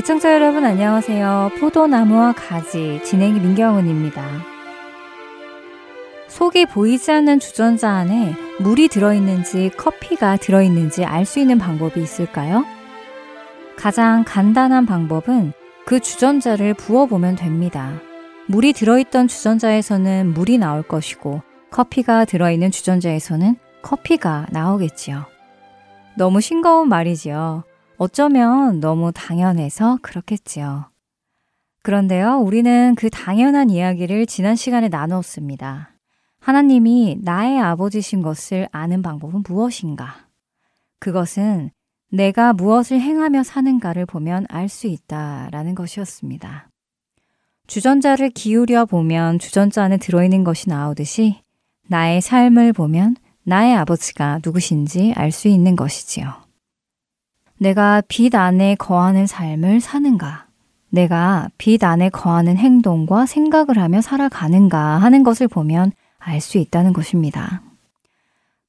애청자 여러분 안녕하세요. 포도나무와 가지 진행이 민경은입니다. 속이 보이지 않는 주전자 안에 물이 들어있는지 커피가 들어있는지 알 수 있는 방법이 있을까요? 가장 간단한 방법은 그 주전자를 부어보면 됩니다. 물이 들어있던 주전자에서는 물이 나올 것이고 커피가 들어있는 주전자에서는 커피가 나오겠지요. 너무 싱거운 말이지요. 어쩌면 너무 당연해서 그렇겠지요. 그런데요, 우리는 그 당연한 이야기를 지난 시간에 나누었습니다. 하나님이 나의 아버지신 것을 아는 방법은 무엇인가? 그것은 내가 무엇을 행하며 사는가를 보면 알 수 있다라는 것이었습니다. 주전자를 기울여 보면 주전자 안에 들어있는 것이 나오듯이 나의 삶을 보면 나의 아버지가 누구신지 알 수 있는 것이지요. 내가 빛 안에 거하는 삶을 사는가? 내가 빛 안에 거하는 행동과 생각을 하며 살아가는가 하는 것을 보면 알 수 있다는 것입니다.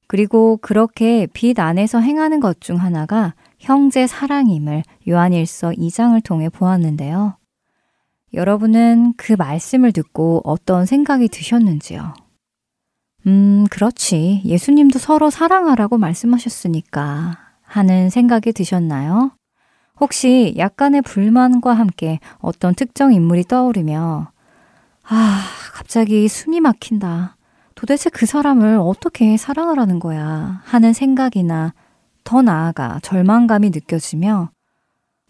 그리고 그렇게 빛 안에서 행하는 것 중 하나가 형제 사랑임을 요한일서 2장을 통해 보았는데요. 여러분은 그 말씀을 듣고 어떤 생각이 드셨는지요? 음, 그렇지. 예수님도 서로 사랑하라고 말씀하셨으니까 하는 생각이 드셨나요? 혹시 약간의 불만과 함께 어떤 특정 인물이 떠오르며, 아, 갑자기 숨이 막힌다. 도대체 그 사람을 어떻게 사랑하라는 거야? 하는 생각이나 더 나아가 절망감이 느껴지며,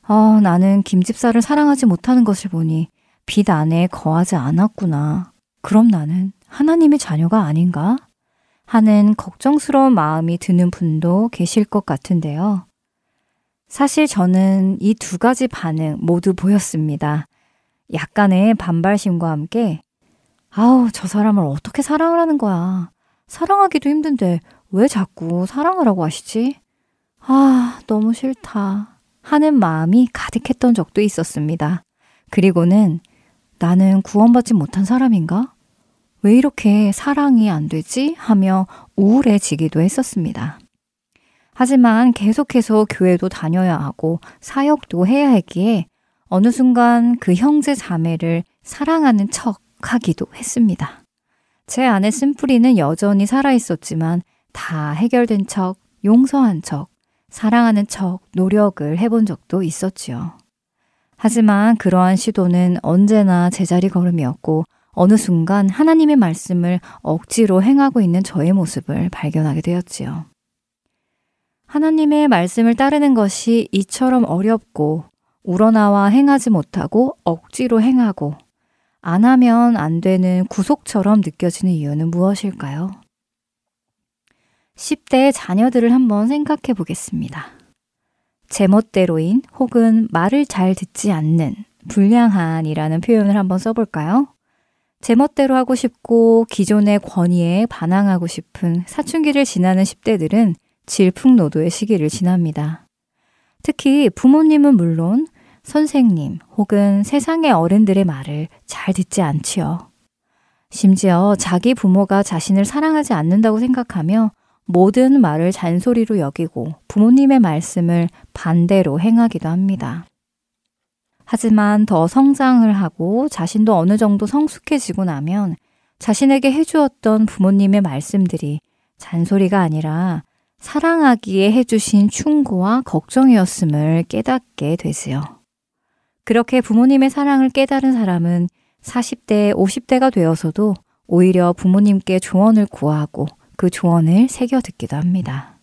어, 나는 김집사를 사랑하지 못하는 것을 보니 빛 안에 거하지 않았구나. 그럼 나는 하나님의 자녀가 아닌가? 하는 걱정스러운 마음이 드는 분도 계실 것 같은데요. 사실 저는 이 두 가지 반응 모두 보였습니다. 약간의 반발심과 함께, 아우, 저 사람을 어떻게 사랑을 하는 거야. 사랑하기도 힘든데 왜 자꾸 사랑하라고 하시지? 아, 너무 싫다. 하는 마음이 가득했던 적도 있었습니다. 그리고는 나는 구원받지 못한 사람인가? 왜 이렇게 사랑이 안 되지? 하며 우울해지기도 했었습니다. 하지만 계속해서 교회도 다녀야 하고 사역도 해야 했기에 어느 순간 그 형제 자매를 사랑하는 척 하기도 했습니다. 제 안에 쓴뿌리는 여전히 살아있었지만 다 해결된 척, 용서한 척, 사랑하는 척 노력을 해본 적도 있었지요. 하지만 그러한 시도는 언제나 제자리 걸음이었고 어느 순간 하나님의 말씀을 억지로 행하고 있는 저의 모습을 발견하게 되었지요. 하나님의 말씀을 따르는 것이 이처럼 어렵고 우러나와 행하지 못하고 억지로 행하고 안 하면 안 되는 구속처럼 느껴지는 이유는 무엇일까요? 10대의 자녀들을 한번 생각해 보겠습니다. 제멋대로인 혹은 말을 잘 듣지 않는 불량한이라는 표현을 한번 써볼까요? 제멋대로 하고 싶고 기존의 권위에 반항하고 싶은 사춘기를 지나는 10대들은 질풍노도의 시기를 지납니다. 특히 부모님은 물론 선생님 혹은 세상의 어른들의 말을 잘 듣지 않지요. 심지어 자기 부모가 자신을 사랑하지 않는다고 생각하며 모든 말을 잔소리로 여기고 부모님의 말씀을 반대로 행하기도 합니다. 하지만 더 성장을 하고 자신도 어느 정도 성숙해지고 나면 자신에게 해주었던 부모님의 말씀들이 잔소리가 아니라 사랑하기에 해주신 충고와 걱정이었음을 깨닫게 되지요. 그렇게 부모님의 사랑을 깨달은 사람은 40대, 50대가 되어서도 오히려 부모님께 조언을 구하고 그 조언을 새겨 듣기도 합니다.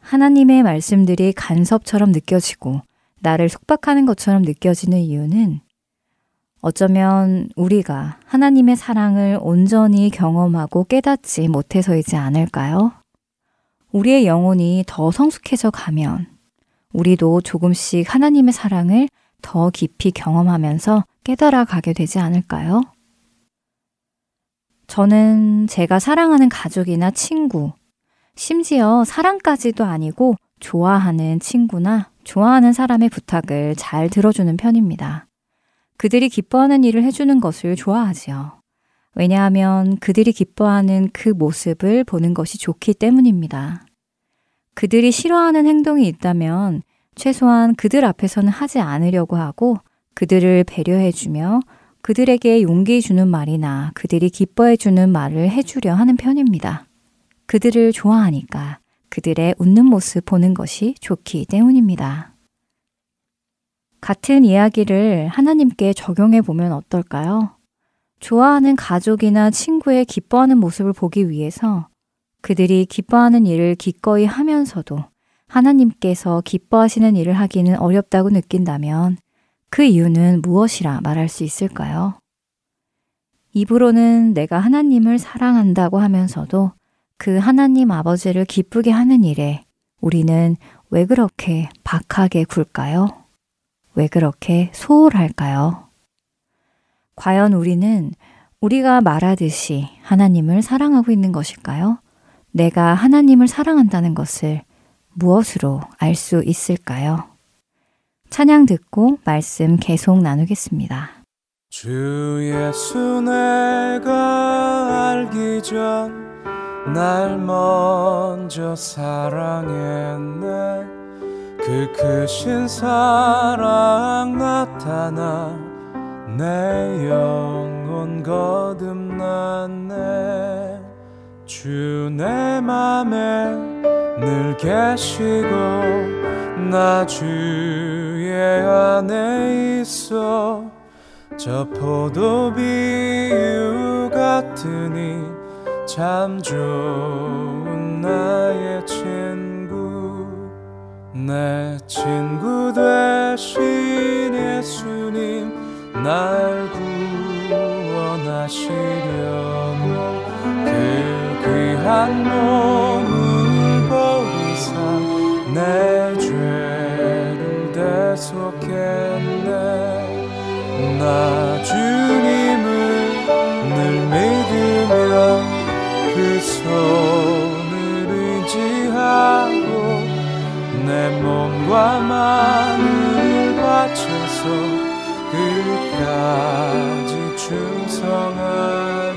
하나님의 말씀들이 간섭처럼 느껴지고 나를 속박하는 것처럼 느껴지는 이유는 어쩌면 우리가 하나님의 사랑을 온전히 경험하고 깨닫지 못해서이지 않을까요? 우리의 영혼이 더 성숙해져 가면 우리도 조금씩 하나님의 사랑을 더 깊이 경험하면서 깨달아 가게 되지 않을까요? 저는 제가 사랑하는 가족이나 친구, 심지어 사랑까지도 아니고 좋아하는 친구나 좋아하는 사람의 부탁을 잘 들어주는 편입니다. 그들이 기뻐하는 일을 해주는 것을 좋아하지요. 왜냐하면 그들이 기뻐하는 그 모습을 보는 것이 좋기 때문입니다. 그들이 싫어하는 행동이 있다면 최소한 그들 앞에서는 하지 않으려고 하고 그들을 배려해주며 그들에게 용기 주는 말이나 그들이 기뻐해주는 말을 해주려 하는 편입니다. 그들을 좋아하니까 그들의 웃는 모습 보는 것이 좋기 때문입니다. 같은 이야기를 하나님께 적용해 보면 어떨까요? 좋아하는 가족이나 친구의 기뻐하는 모습을 보기 위해서 그들이 기뻐하는 일을 기꺼이 하면서도 하나님께서 기뻐하시는 일을 하기는 어렵다고 느낀다면 그 이유는 무엇이라 말할 수 있을까요? 입으로는 내가 하나님을 사랑한다고 하면서도 그 하나님 아버지를 기쁘게 하는 일에 우리는 왜 그렇게 박하게 굴까요? 왜 그렇게 소홀할까요? 과연 우리는 우리가 말하듯이 하나님을 사랑하고 있는 것일까요? 내가 하나님을 사랑한다는 것을 무엇으로 알 수 있을까요? 찬양 듣고 말씀 계속 나누겠습니다. 주 예수 내가 알기 전 날 먼저 사랑했네. 그 크신 사랑 나타나 내 영혼 거듭났네. 주 내 맘에 늘 계시고 나 주의 안에 있어. 저 포도 비유 같으니 참 좋은 나의 친구 내 친구 되신 예수님 날 구원하시려고 그 귀한 몸을 버리사 내 죄를 대속했네. 나주 손을 의지하고 내 몸과 마음을 바쳐서 끝까지 충성하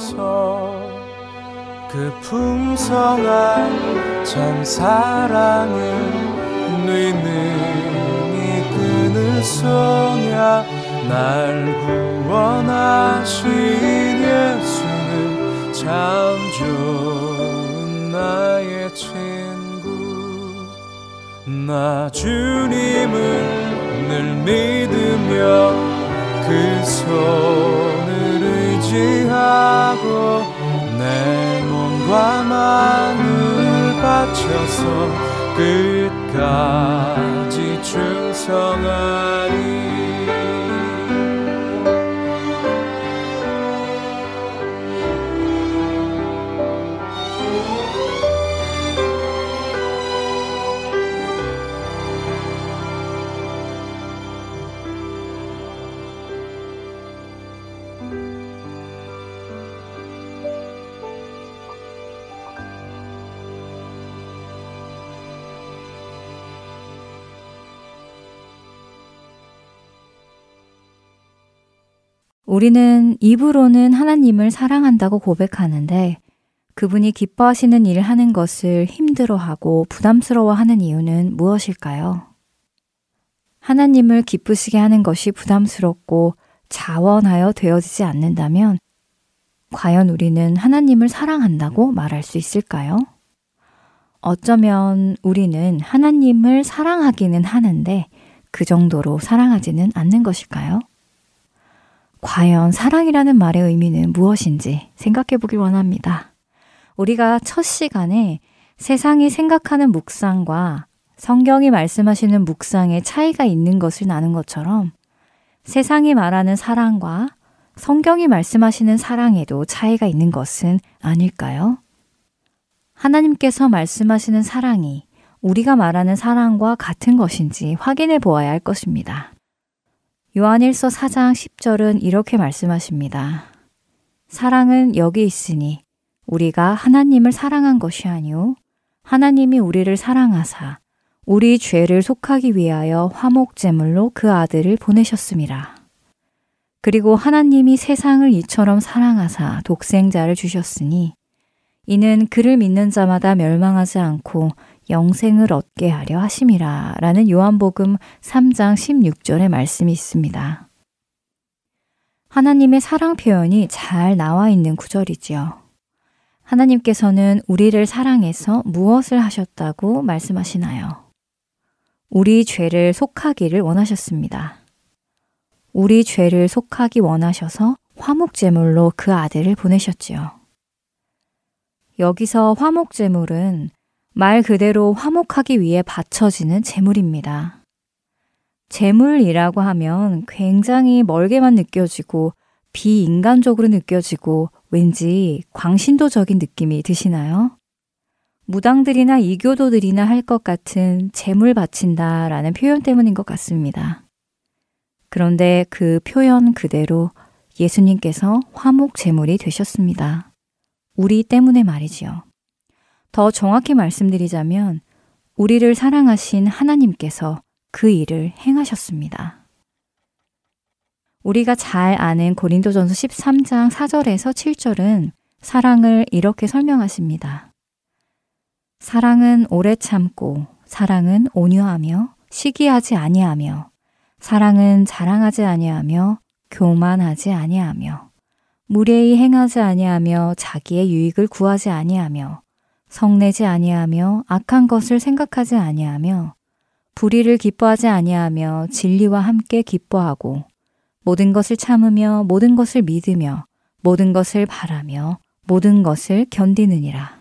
되옵소서 그 풍성한 참 사랑은 네 능히 끈을 쏘냐 날 구원하신 예수는 참 좋은 나의 친구. 나 주님을 늘 믿으며 그 손을 의지하고 내 몸과 마음을 바쳐서 끝까지 충성하리 우리는 입으로는 하나님을 사랑한다고 고백하는데 그분이 기뻐하시는 일을 하는 것을 힘들어하고 부담스러워하는 이유는 무엇일까요? 하나님을 기쁘시게 하는 것이 부담스럽고 자원하여 되어지지 않는다면 과연 우리는 하나님을 사랑한다고 말할 수 있을까요? 어쩌면 우리는 하나님을 사랑하기는 하는데 그 정도로 사랑하지는 않는 것일까요? 과연 사랑이라는 말의 의미는 무엇인지 생각해 보길 원합니다. 우리가 첫 시간에 세상이 생각하는 묵상과 성경이 말씀하시는 묵상의 차이가 있는 것을 나눈 것처럼 세상이 말하는 사랑과 성경이 말씀하시는 사랑에도 차이가 있는 것은 아닐까요? 하나님께서 말씀하시는 사랑이 우리가 말하는 사랑과 같은 것인지 확인해 보아야 할 것입니다. 요한일서 4장 10절은 이렇게 말씀하십니다. 사랑은 여기 있으니 우리가 하나님을 사랑한 것이 아니요 하나님이 우리를 사랑하사 우리 죄를 속하기 위하여 화목 제물로 그 아들을 보내셨습니다. 그리고 하나님이 세상을 이처럼 사랑하사 독생자를 주셨으니 이는 그를 믿는 자마다 멸망하지 않고 영생을 얻게 하려 하심이라 라는 요한복음 3장 16절의 말씀이 있습니다. 하나님의 사랑 표현이 잘 나와 있는 구절이지요. 하나님께서는 우리를 사랑해서 무엇을 하셨다고 말씀하시나요? 우리 죄를 속하기를 원하셨습니다. 우리 죄를 속하기 원하셔서 화목제물로 그 아들을 보내셨지요. 여기서 화목제물은 말 그대로 화목하기 위해 바쳐지는 제물입니다. 제물이라고 하면 굉장히 멀게만 느껴지고 비인간적으로 느껴지고 왠지 광신도적인 느낌이 드시나요? 무당들이나 이교도들이나 할 것 같은 재물 바친다 라는 표현 때문인 것 같습니다. 그런데 그 표현 그대로 예수님께서 화목 제물이 되셨습니다. 우리 때문에 말이지요. 더 정확히 말씀드리자면 우리를 사랑하신 하나님께서 그 일을 행하셨습니다. 우리가 잘 아는 고린도전서 13장 4절에서 7절은 사랑을 이렇게 설명하십니다. 사랑은 오래 참고 사랑은 온유하며 시기하지 아니하며 사랑은 자랑하지 아니하며 교만하지 아니하며 무례히 행하지 아니하며 자기의 유익을 구하지 아니하며 성내지 아니하며 악한 것을 생각하지 아니하며 불의를 기뻐하지 아니하며 진리와 함께 기뻐하고 모든 것을 참으며 모든 것을 믿으며 모든 것을 바라며 모든 것을 견디느니라.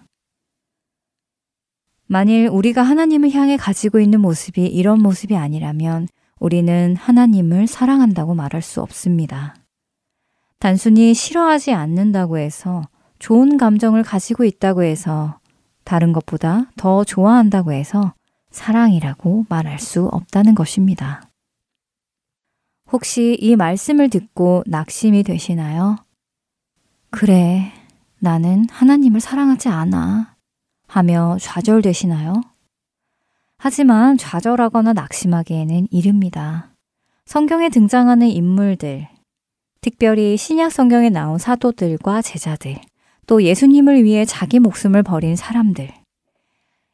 만일 우리가 하나님을 향해 가지고 있는 모습이 이런 모습이 아니라면 우리는 하나님을 사랑한다고 말할 수 없습니다. 단순히 싫어하지 않는다고 해서 좋은 감정을 가지고 있다고 해서 다른 것보다 더 좋아한다고 해서 사랑이라고 말할 수 없다는 것입니다. 혹시 이 말씀을 듣고 낙심이 되시나요? 그래, 나는 하나님을 사랑하지 않아. 하며 좌절되시나요? 하지만 좌절하거나 낙심하기에는 이릅니다. 성경에 등장하는 인물들, 특별히 신약 성경에 나온 사도들과 제자들, 또 예수님을 위해 자기 목숨을 버린 사람들.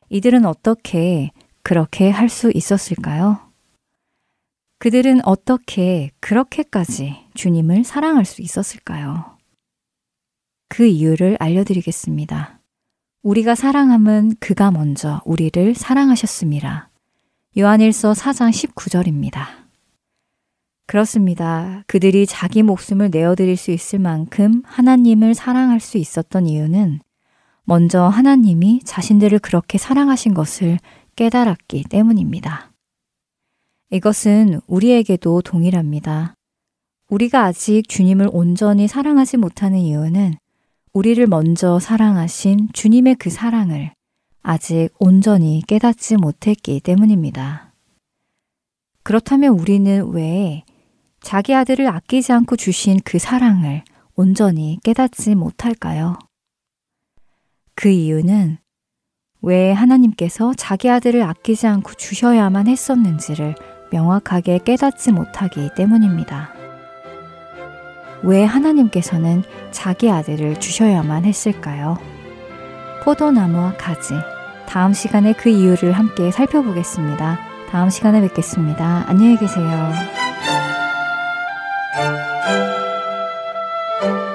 이들은 어떻게 그렇게 할 수 있었을까요? 그들은 어떻게 그렇게까지 주님을 사랑할 수 있었을까요? 그 이유를 알려드리겠습니다. 우리가 사랑함은 그가 먼저 우리를 사랑하셨습니다. 요한일서 4장 19절입니다. 그렇습니다. 그들이 자기 목숨을 내어드릴 수 있을 만큼 하나님을 사랑할 수 있었던 이유는 먼저 하나님이 자신들을 그렇게 사랑하신 것을 깨달았기 때문입니다. 이것은 우리에게도 동일합니다. 우리가 아직 주님을 온전히 사랑하지 못하는 이유는 우리를 먼저 사랑하신 주님의 그 사랑을 아직 온전히 깨닫지 못했기 때문입니다. 그렇다면 우리는 왜 자기 아들을 아끼지 않고 주신 그 사랑을 온전히 깨닫지 못할까요? 그 이유는 왜 하나님께서 자기 아들을 아끼지 않고 주셔야만 했었는지를 명확하게 깨닫지 못하기 때문입니다. 왜 하나님께서는 자기 아들을 주셔야만 했을까요? 포도나무와 가지. 다음 시간에 그 이유를 함께 살펴보겠습니다. 다음 시간에 뵙겠습니다. 안녕히 계세요. Thank you.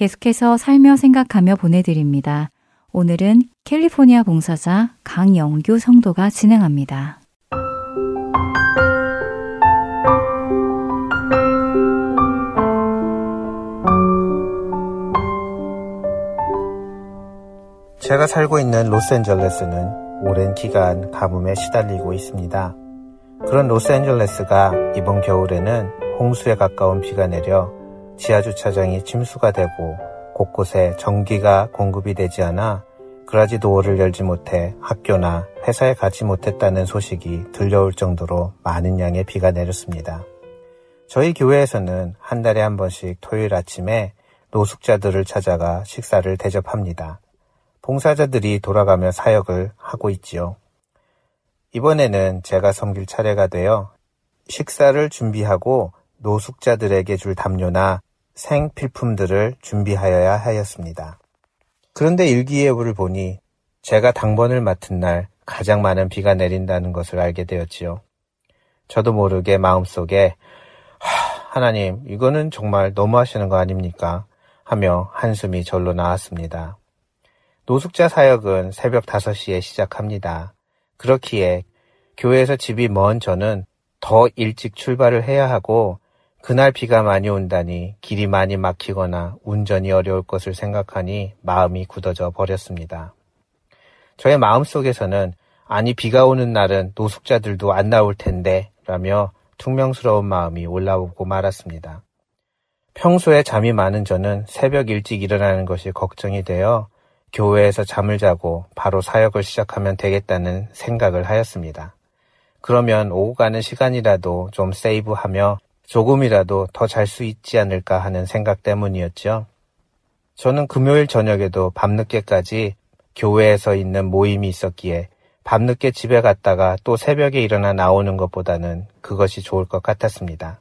계속해서 살며 생각하며 보내드립니다. 오늘은 캘리포니아 봉사자 강영규 성도가 진행합니다. 제가 살고 있는 로스앤젤레스는 오랜 기간 가뭄에 시달리고 있습니다. 그런 로스앤젤레스가 이번 겨울에는 홍수에 가까운 비가 내려 지하주차장이 침수가 되고 곳곳에 전기가 공급이 되지 않아 그라지 도어를 열지 못해 학교나 회사에 가지 못했다는 소식이 들려올 정도로 많은 양의 비가 내렸습니다. 저희 교회에서는 한 달에 한 번씩 토요일 아침에 노숙자들을 찾아가 식사를 대접합니다. 봉사자들이 돌아가며 사역을 하고 있지요. 이번에는 제가 섬길 차례가 되어 식사를 준비하고 노숙자들에게 줄 담요나 생필품들을 준비하여야 하였습니다. 그런데 일기예보를 보니 제가 당번을 맡은 날 가장 많은 비가 내린다는 것을 알게 되었지요. 저도 모르게 마음속에 하 나님 이거는 정말 너무하시는 거 아닙니까? 하며 한숨이 절로 나왔습니다. 노숙자 사역은 새벽 5시에 시작합니다. 그렇기에 교회에서 집이 먼 저는 더 일찍 출발을 해야 하고 그날 비가 많이 온다니 길이 많이 막히거나 운전이 어려울 것을 생각하니 마음이 굳어져 버렸습니다. 저의 마음 속에서는 아니 비가 오는 날은 노숙자들도 안 나올 텐데 라며 퉁명스러운 마음이 올라오고 말았습니다. 평소에 잠이 많은 저는 새벽 일찍 일어나는 것이 걱정이 되어 교회에서 잠을 자고 바로 사역을 시작하면 되겠다는 생각을 하였습니다. 그러면 오고 가는 시간이라도 좀 세이브하며 조금이라도 더 잘 수 있지 않을까 하는 생각 때문이었죠. 저는 금요일 저녁에도 밤늦게까지 교회에서 있는 모임이 있었기에 밤늦게 집에 갔다가 또 새벽에 일어나 나오는 것보다는 그것이 좋을 것 같았습니다.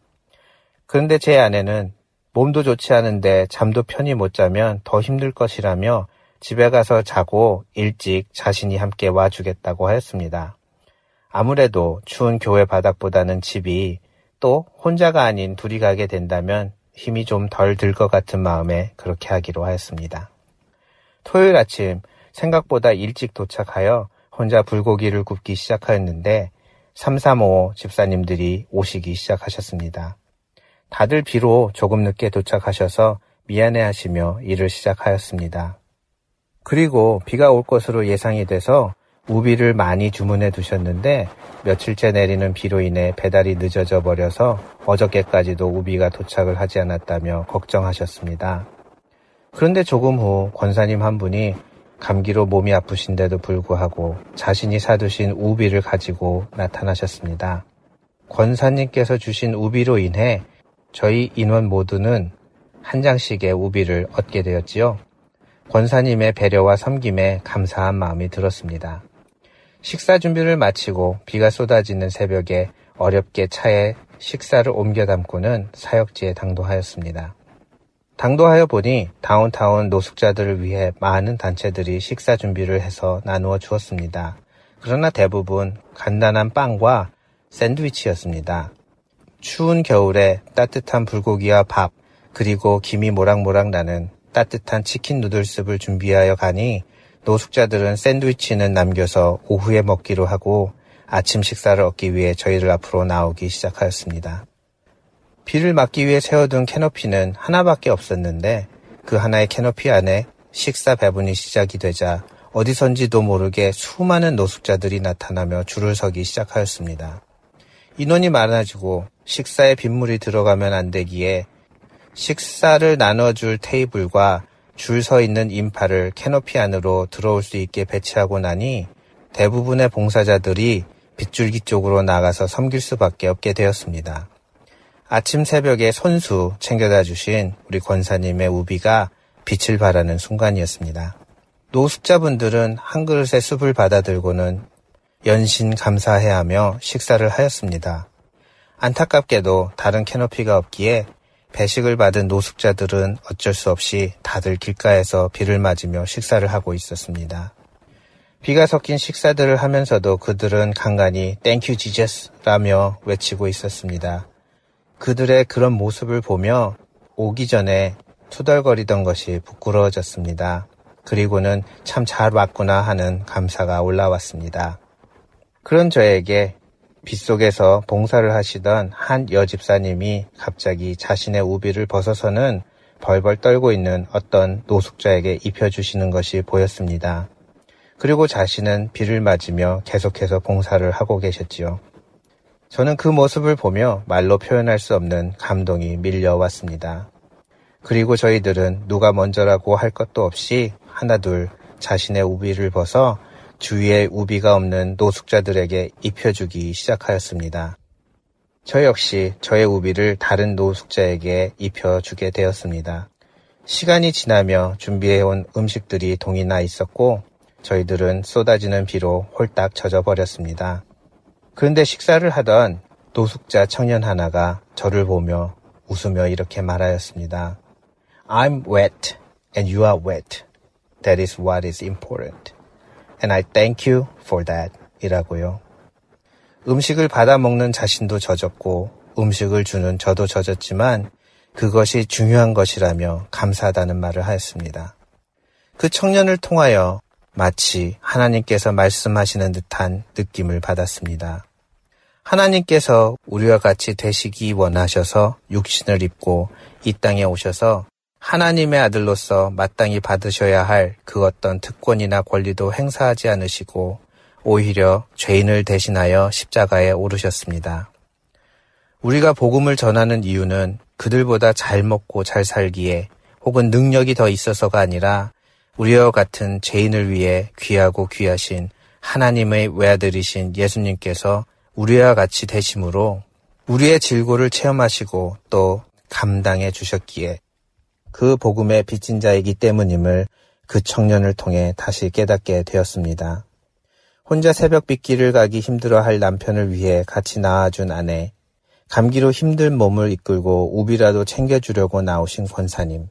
그런데 제 아내는 몸도 좋지 않은데 잠도 편히 못 자면 더 힘들 것이라며 집에 가서 자고 일찍 자신이 함께 와주겠다고 하였습니다. 아무래도 추운 교회 바닥보다는 집이 또 혼자가 아닌 둘이 가게 된다면 힘이 좀 덜 들 것 같은 마음에 그렇게 하기로 하였습니다. 토요일 아침 생각보다 일찍 도착하여 혼자 불고기를 굽기 시작하였는데 335 집사님들이 오시기 시작하셨습니다. 다들 비로 조금 늦게 도착하셔서 미안해 하시며 일을 시작하였습니다. 그리고 비가 올 것으로 예상이 돼서 우비를 많이 주문해 두셨는데 며칠째 내리는 비로 인해 배달이 늦어져 버려서 어저께까지도 우비가 도착을 하지 않았다며 걱정하셨습니다. 그런데 조금 후 권사님 한 분이 감기로 몸이 아프신데도 불구하고 자신이 사두신 우비를 가지고 나타나셨습니다. 권사님께서 주신 우비로 인해 저희 인원 모두는 한 장씩의 우비를 얻게 되었지요. 권사님의 배려와 섬김에 감사한 마음이 들었습니다. 식사 준비를 마치고 비가 쏟아지는 새벽에 어렵게 차에 식사를 옮겨 담고는 사역지에 당도하였습니다. 당도하여 보니 다운타운 노숙자들을 위해 많은 단체들이 식사 준비를 해서 나누어 주었습니다. 그러나 대부분 간단한 빵과 샌드위치였습니다. 추운 겨울에 따뜻한 불고기와 밥, 그리고 김이 모락모락 나는 따뜻한 치킨 누들숲을 준비하여 가니 노숙자들은 샌드위치는 남겨서 오후에 먹기로 하고 아침 식사를 얻기 위해 저희들 앞으로 나오기 시작하였습니다. 비를 막기 위해 세워둔 캐노피는 하나밖에 없었는데 그 하나의 캐노피 안에 식사 배분이 시작이 되자 어디선지도 모르게 수많은 노숙자들이 나타나며 줄을 서기 시작하였습니다. 인원이 많아지고 식사에 빗물이 들어가면 안 되기에 식사를 나눠줄 테이블과 줄 서 있는 인파를 캐노피 안으로 들어올 수 있게 배치하고 나니 대부분의 봉사자들이 빗줄기 쪽으로 나가서 섬길 수밖에 없게 되었습니다. 아침 새벽에 손수 챙겨다 주신 우리 권사님의 우비가 빛을 발하는 순간이었습니다. 노숙자분들은 한 그릇의 숲을 받아들고는 연신 감사해 하며 식사를 하였습니다. 안타깝게도 다른 캐노피가 없기에 배식을 받은 노숙자들은 어쩔 수 없이 다들 길가에서 비를 맞으며 식사를 하고 있었습니다. 비가 섞인 식사들을 하면서도 그들은 간간히 Thank you Jesus라며 외치고 있었습니다. 그들의 그런 모습을 보며 오기 전에 투덜거리던 것이 부끄러워졌습니다. 그리고는 참 잘 왔구나 하는 감사가 올라왔습니다. 그런 저에게 빗속에서 봉사를 하시던 한 여집사님이 갑자기 자신의 우비를 벗어서는 벌벌 떨고 있는 어떤 노숙자에게 입혀주시는 것이 보였습니다. 그리고 자신은 비를 맞으며 계속해서 봉사를 하고 계셨지요. 저는 그 모습을 보며 말로 표현할 수 없는 감동이 밀려왔습니다. 그리고 저희들은 누가 먼저라고 할 것도 없이 하나둘 자신의 우비를 벗어 주위에 우비가 없는 노숙자들에게 입혀주기 시작하였습니다. 저 역시 저의 우비를 다른 노숙자에게 입혀주게 되었습니다. 시간이 지나며 준비해온 음식들이 동이 나 있었고 저희들은 쏟아지는 비로 홀딱 젖어 버렸습니다. 그런데 식사를 하던 노숙자 청년 하나가 저를 보며 웃으며 이렇게 말하였습니다. I'm wet and you are wet. That is what is important. And I thank you for that. 이라고요. 음식을 받아 먹는 자신도 젖었고 음식을 주는 저도 젖었지만 그것이 중요한 것이라며 감사하다는 말을 하였습니다. 그 청년을 통하여 마치 하나님께서 말씀하시는 듯한 느낌을 받았습니다. 하나님께서 우리와 같이 되시기 원하셔서 육신을 입고 이 땅에 오셔서 하나님의 아들로서 마땅히 받으셔야 할 그 어떤 특권이나 권리도 행사하지 않으시고 오히려 죄인을 대신하여 십자가에 오르셨습니다. 우리가 복음을 전하는 이유는 그들보다 잘 먹고 잘 살기에 혹은 능력이 더 있어서가 아니라 우리와 같은 죄인을 위해 귀하고 귀하신 하나님의 외아들이신 예수님께서 우리와 같이 되심으로 우리의 질고를 체험하시고 또 감당해 주셨기에 그 복음의 빚진 자이기 때문임을 그 청년을 통해 다시 깨닫게 되었습니다. 혼자 새벽 빗길을 가기 힘들어 할 남편을 위해 같이 나아준 아내, 감기로 힘든 몸을 이끌고 우비라도 챙겨주려고 나오신 권사님,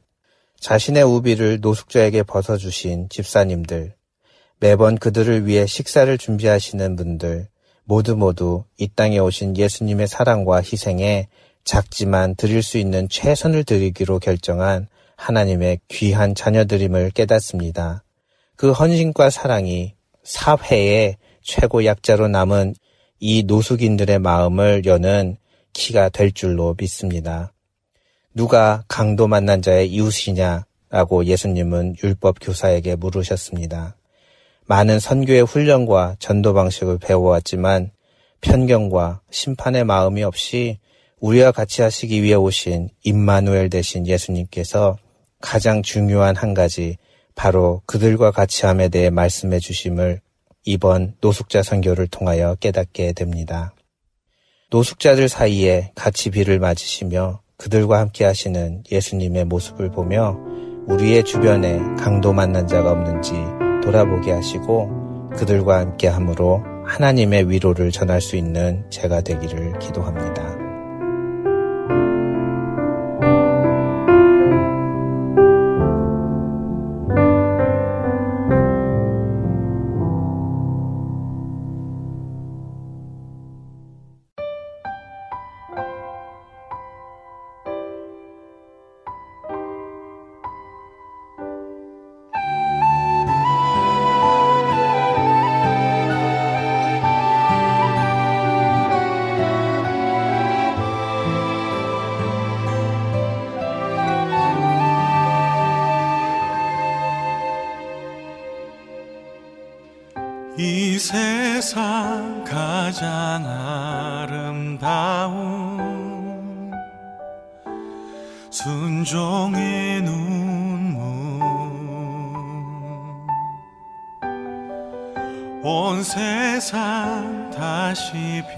자신의 우비를 노숙자에게 벗어주신 집사님들, 매번 그들을 위해 식사를 준비하시는 분들, 모두 모두 이 땅에 오신 예수님의 사랑과 희생에 작지만 드릴 수 있는 최선을 드리기로 결정한 하나님의 귀한 자녀들임을 깨닫습니다. 그 헌신과 사랑이 사회의 최고 약자로 남은 이 노숙인들의 마음을 여는 키가 될 줄로 믿습니다. 누가 강도 만난 자의 이웃이냐라고 예수님은 율법 교사에게 물으셨습니다. 많은 선교의 훈련과 전도 방식을 배워왔지만 편견과 심판의 마음이 없이 우리와 같이 하시기 위해 오신 임마누엘 대신 예수님께서 가장 중요한 한 가지 바로 그들과 같이 함에 대해 말씀해 주심을 이번 노숙자 선교를 통하여 깨닫게 됩니다. 노숙자들 사이에 같이 비를 맞으시며 그들과 함께 하시는 예수님의 모습을 보며 우리의 주변에 강도 만난 자가 없는지 돌아보게 하시고 그들과 함께 함으로 하나님의 위로를 전할 수 있는 제가 되기를 기도합니다. 놀랍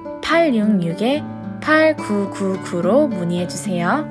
866-8999로 문의해 주세요.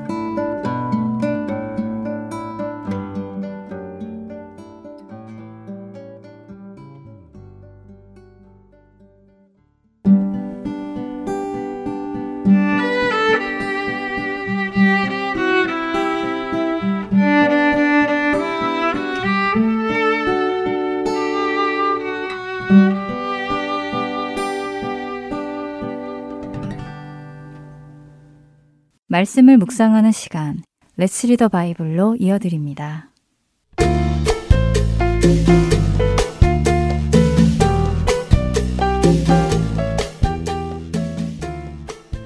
말씀을 묵상하는 시간, Let's Read the Bible로 이어드립니다.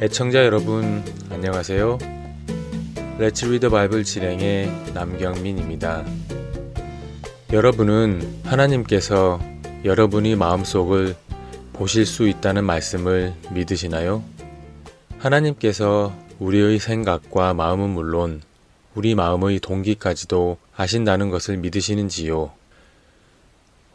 애청자 여러분, 안녕하세요. Let's Read the Bible 진행의 남경민입니다. 여러분은 하나님께서 여러분이 마음속을 보실 수 있다는 말씀을 믿으시나요? 하나님께서 우리의 생각과 마음은 물론 우리 마음의 동기까지도 아신다는 것을 믿으시는지요?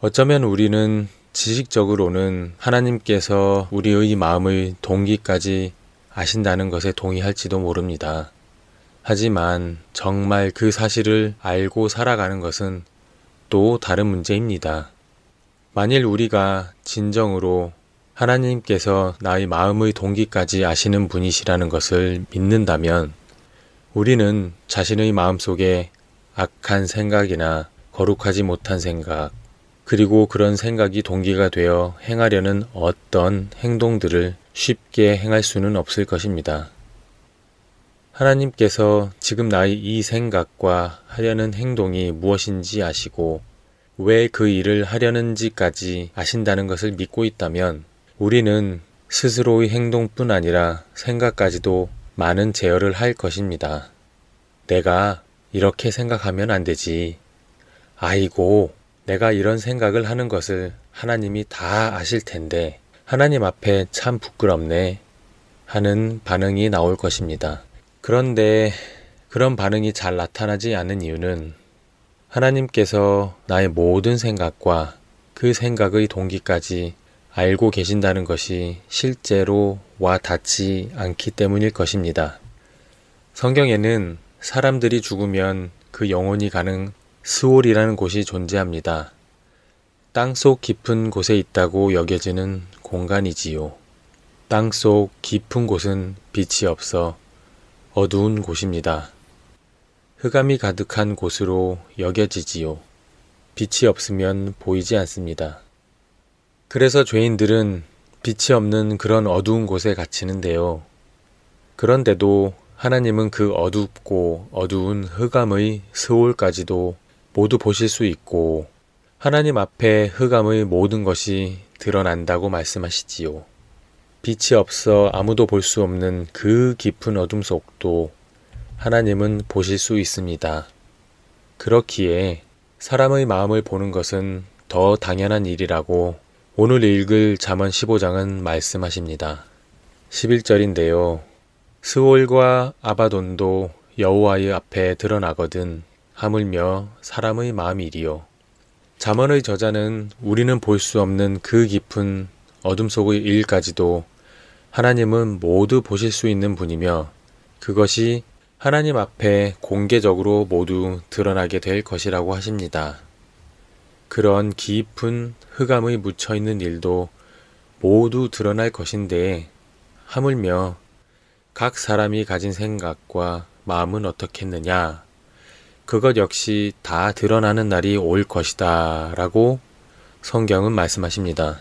어쩌면 우리는 지식적으로는 하나님께서 우리의 마음의 동기까지 아신다는 것에 동의할지도 모릅니다. 하지만 정말 그 사실을 알고 살아가는 것은 또 다른 문제입니다. 만일 우리가 진정으로 하나님께서 나의 마음의 동기까지 아시는 분이시라는 것을 믿는다면 우리는 자신의 마음 속에 악한 생각이나 거룩하지 못한 생각, 그리고 그런 생각이 동기가 되어 행하려는 어떤 행동들을 쉽게 행할 수는 없을 것입니다. 하나님께서 지금 나의 이 생각과 하려는 행동이 무엇인지 아시고 왜 그 일을 하려는지까지 아신다는 것을 믿고 있다면 우리는 스스로의 행동뿐 아니라 생각까지도 많은 제어를 할 것입니다. 내가 이렇게 생각하면 안 되지. 아이고, 내가 이런 생각을 하는 것을 하나님이 다 아실 텐데, 하나님 앞에 참 부끄럽네. 하는 반응이 나올 것입니다. 그런데 그런 반응이 잘 나타나지 않는 이유는 하나님께서 나의 모든 생각과 그 생각의 동기까지 알고 계신다는 것이 실제로 와 닿지 않기 때문일 것입니다. 성경에는 사람들이 죽으면 그 영혼이 가는 스올이라는 곳이 존재합니다. 땅속 깊은 곳에 있다고 여겨지는 공간이지요. 땅속 깊은 곳은 빛이 없어 어두운 곳입니다. 흑암이 가득한 곳으로 여겨지지요. 빛이 없으면 보이지 않습니다. 그래서 죄인들은 빛이 없는 그런 어두운 곳에 갇히는데요. 그런데도 하나님은 그 어둡고 어두운 흑암의 스올까지도 모두 보실 수 있고 하나님 앞에 흑암의 모든 것이 드러난다고 말씀하시지요. 빛이 없어 아무도 볼 수 없는 그 깊은 어둠 속도 하나님은 보실 수 있습니다. 그렇기에 사람의 마음을 보는 것은 더 당연한 일이라고 오늘 읽을 잠언 15장은 말씀하십니다. 11절인데요. 스올과 아바돈도 여호와의 앞에 드러나거든 하물며 사람의 마음이리요. 잠언의 저자는 우리는 볼 수 없는 그 깊은 어둠 속의 일까지도 하나님은 모두 보실 수 있는 분이며 그것이 하나님 앞에 공개적으로 모두 드러나게 될 것이라고 하십니다. 그런 깊은 흑암의 묻혀 있는 일도 모두 드러날 것인데 하물며 각 사람이 가진 생각과 마음은 어떻겠느냐. 그것 역시 다 드러나는 날이 올 것이다. 라고 성경은 말씀하십니다.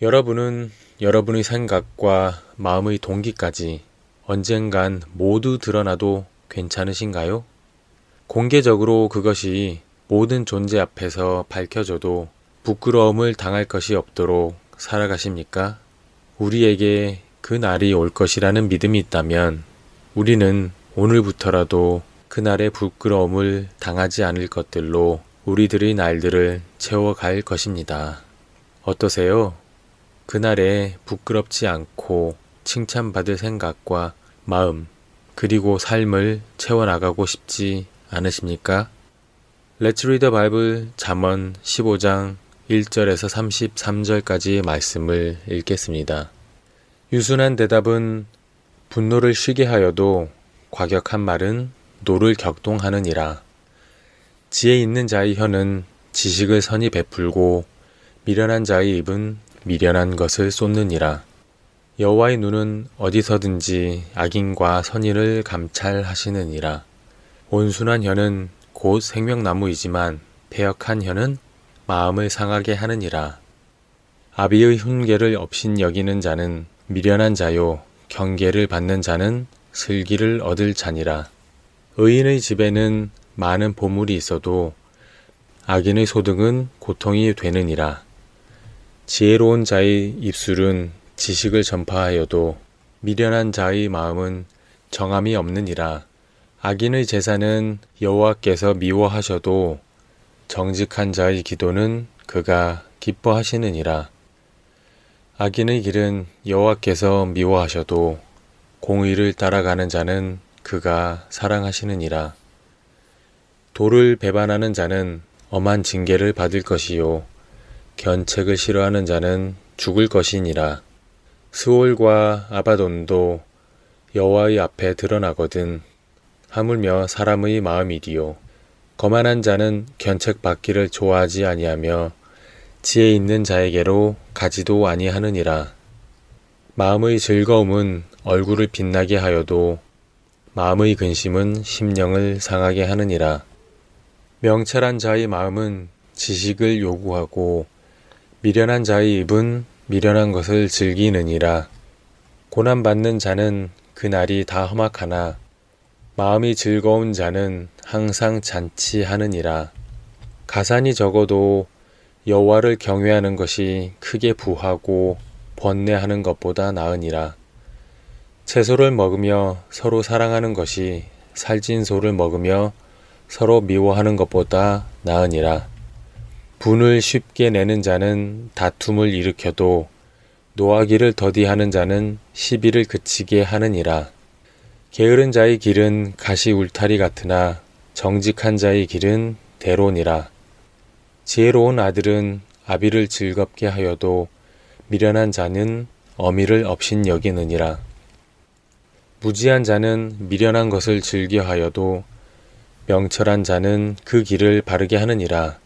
여러분은 여러분의 생각과 마음의 동기까지 언젠간 모두 드러나도 괜찮으신가요? 공개적으로 그것이 모든 존재 앞에서 밝혀져도 부끄러움을 당할 것이 없도록 살아가십니까? 우리에게 그 날이 올 것이라는 믿음이 있다면 우리는 오늘부터라도 그날의 부끄러움을 당하지 않을 것들로 우리들의 날들을 채워갈 것입니다. 어떠세요? 그날에 부끄럽지 않고 칭찬받을 생각과 마음, 그리고 삶을 채워나가고 싶지 않으십니까? Let's read the Bible 잠언 15장 1절에서 33절까지의 말씀을 읽겠습니다. 유순한 대답은 분노를 쉬게 하여도 과격한 말은 노를 격동하느니라. 지혜 있는 자의 혀는 지식을 선히 베풀고 미련한 자의 입은 미련한 것을 쏟느니라. 여호와의 눈은 어디서든지 악인과 선인을 감찰하시느니라. 온순한 혀는 곧 생명나무이지만 폐역한 혀는 마음을 상하게 하느니라. 아비의 훈계를 없인 여기는 자는 미련한 자요 경계를 받는 자는 슬기를 얻을 자니라. 의인의 집에는 많은 보물이 있어도 악인의 소득은 고통이 되느니라. 지혜로운 자의 입술은 지식을 전파하여도 미련한 자의 마음은 정함이 없느니라. 악인의 제사는 여호와께서 미워하셔도 정직한 자의 기도는 그가 기뻐하시느니라. 악인의 길은 여호와께서 미워하셔도 공의를 따라가는 자는 그가 사랑하시느니라. 도를 배반하는 자는 엄한 징계를 받을 것이요 견책을 싫어하는 자는 죽을 것이니라. 스올과 아바돈도 여호와의 앞에 드러나거든 하물며 사람의 마음이디요. 거만한 자는 견책 받기를 좋아하지 아니하며 지혜 있는 자에게로 가지도 아니하느니라. 마음의 즐거움은 얼굴을 빛나게 하여도 마음의 근심은 심령을 상하게 하느니라. 명철한 자의 마음은 지식을 요구하고 미련한 자의 입은 미련한 것을 즐기느니라. 고난받는 자는 그날이 다 험악하나 마음이 즐거운 자는 항상 잔치하느니라. 가산이 적어도 여호와를 경외하는 것이 크게 부하고 번뇌하는 것보다 나으니라. 채소를 먹으며 서로 사랑하는 것이 살찐 소를 먹으며 서로 미워하는 것보다 나으니라. 분을 쉽게 내는 자는 다툼을 일으켜도 노하기를 더디하는 자는 시비를 그치게 하느니라. 게으른 자의 길은 가시 울타리 같으나 정직한 자의 길은 대론이라. 지혜로운 아들은 아비를 즐겁게 하여도 미련한 자는 어미를 업신 여기느니라. 무지한 자는 미련한 것을 즐겨하여도 명철한 자는 그 길을 바르게 하느니라.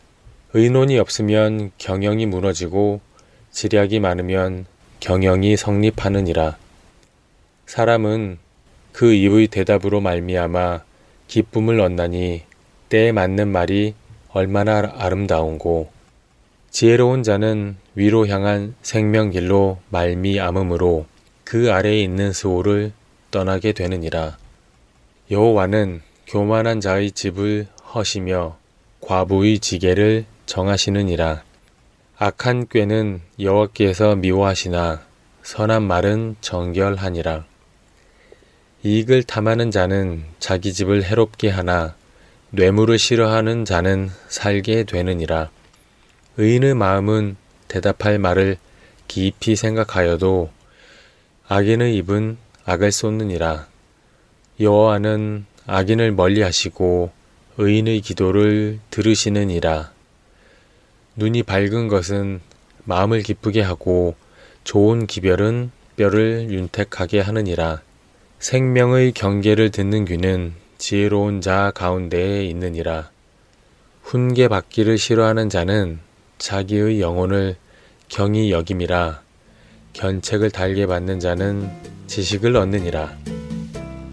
의논이 없으면 경영이 무너지고 지략이 많으면 경영이 성립하느니라. 사람은 그 입의 대답으로 말미암아 기쁨을 얻나니 때에 맞는 말이 얼마나 아름다운고 지혜로운 자는 위로 향한 생명길로 말미암음으로 그 아래에 있는 스오를 떠나게 되느니라. 여호와는 교만한 자의 집을 허시며 과부의 지게를 정하시느니라. 악한 꾀는 여호와께서 미워하시나 선한 말은 정결하니라. 이익을 탐하는 자는 자기 집을 해롭게 하나 뇌물을 싫어하는 자는 살게 되느니라. 의인의 마음은 대답할 말을 깊이 생각하여도 악인의 입은 악을 쏟느니라. 여호와는 악인을 멀리하시고 의인의 기도를 들으시느니라. 눈이 밝은 것은 마음을 기쁘게 하고 좋은 기별은 뼈를 윤택하게 하느니라. 생명의 경계를 듣는 귀는 지혜로운 자 가운데에 있느니라. 훈계 받기를 싫어하는 자는 자기의 영혼을 경히 여김이라. 견책을 달게 받는 자는 지식을 얻느니라.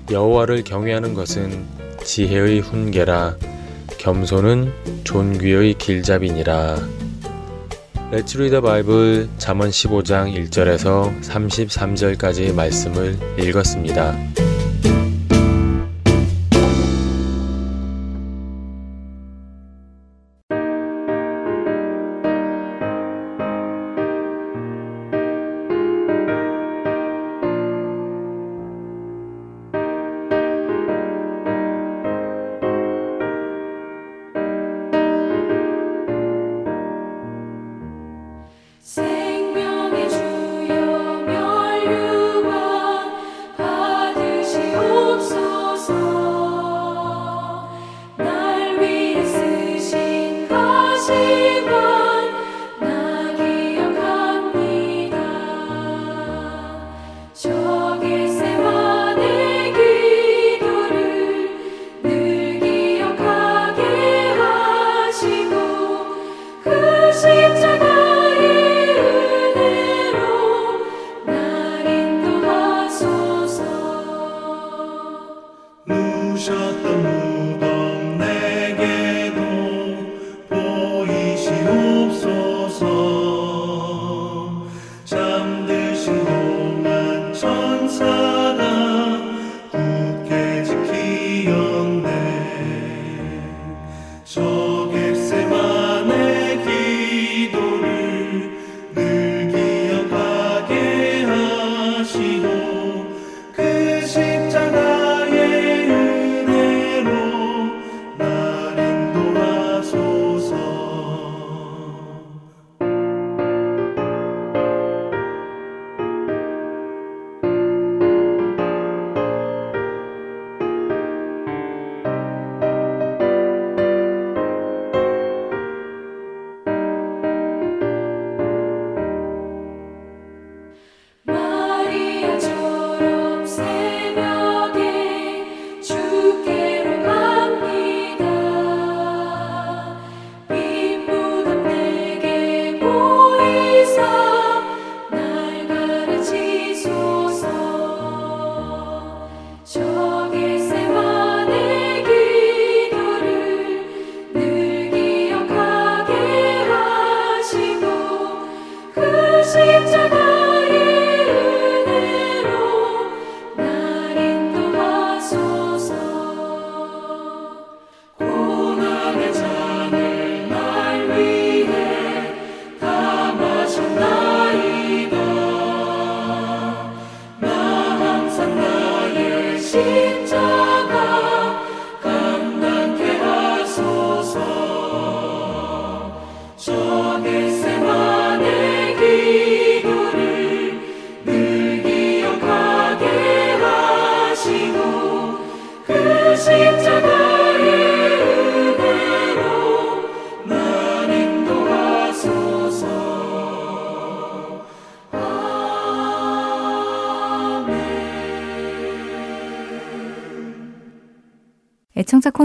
여호와를 경외하는 것은 지혜의 훈계라. 겸손은 존귀의 길잡이니라. Read the Bible 잠언 15장 1절에서 33절까지의 말씀을 읽었습니다. shut the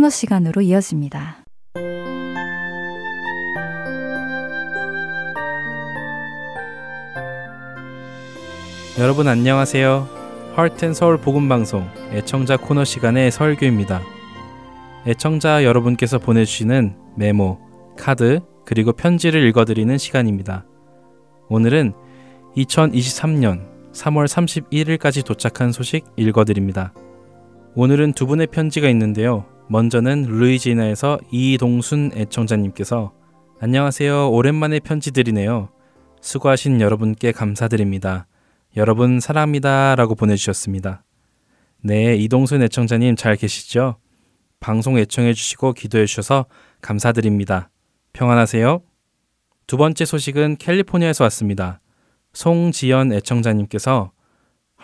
코너 시간으로 이어집니다. 여러분 안녕하세요. 하트앤 서울 복음 방송 애청자 코너 시간의 설교입니다. 애청자 여러분께서 보내주시는 메모, 카드, 그리고 편지를 읽어드리는 시간입니다. 오늘은 2023년 3월 31일까지 도착한 소식 읽어드립니다. 오늘은 두 분의 편지가 있는데요. 먼저는 루이지나에서 이동순 애청자님께서 안녕하세요. 오랜만에 편지 드리네요. 수고하신 여러분께 감사드립니다. 여러분 사랑합니다. 라고 보내주셨습니다. 네, 이동순 애청자님 잘 계시죠? 방송 애청해 주시고 기도해 주셔서 감사드립니다. 평안하세요. 두 번째 소식은 캘리포니아에서 왔습니다. 송지연 애청자님께서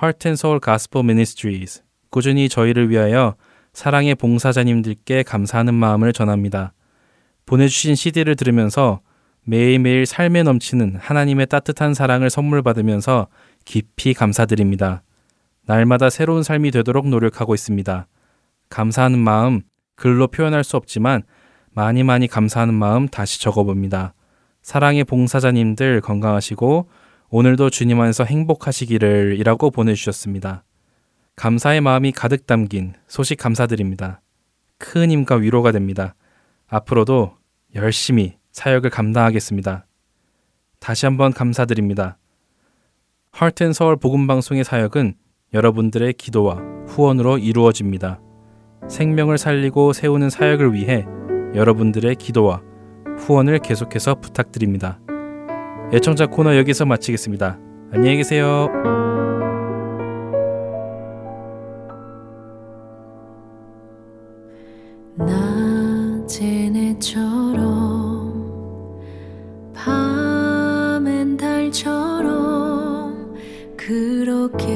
Heart and Soul Gospel Ministries 꾸준히 저희를 위하여 사랑의 봉사자님들께 감사하는 마음을 전합니다. 보내주신 CD를 들으면서 매일매일 삶에 넘치는 하나님의 따뜻한 사랑을 선물 받으면서 깊이 감사드립니다. 날마다 새로운 삶이 되도록 노력하고 있습니다. 감사하는 마음 글로 표현할 수 없지만 많이 많이 감사하는 마음 다시 적어봅니다. 사랑의 봉사자님들 건강하시고 오늘도 주님 안에서 행복하시기를 이라고 보내주셨습니다. 감사의 마음이 가득 담긴 소식 감사드립니다. 큰 힘과 위로가 됩니다. 앞으로도 열심히 사역을 감당하겠습니다. 다시 한번 감사드립니다. 하트앤 서울 복음방송의 사역은 여러분들의 기도와 후원으로 이루어집니다. 생명을 살리고 세우는 사역을 위해 여러분들의 기도와 후원을 계속해서 부탁드립니다. 애청자 코너 여기서 마치겠습니다. 안녕히 계세요. 그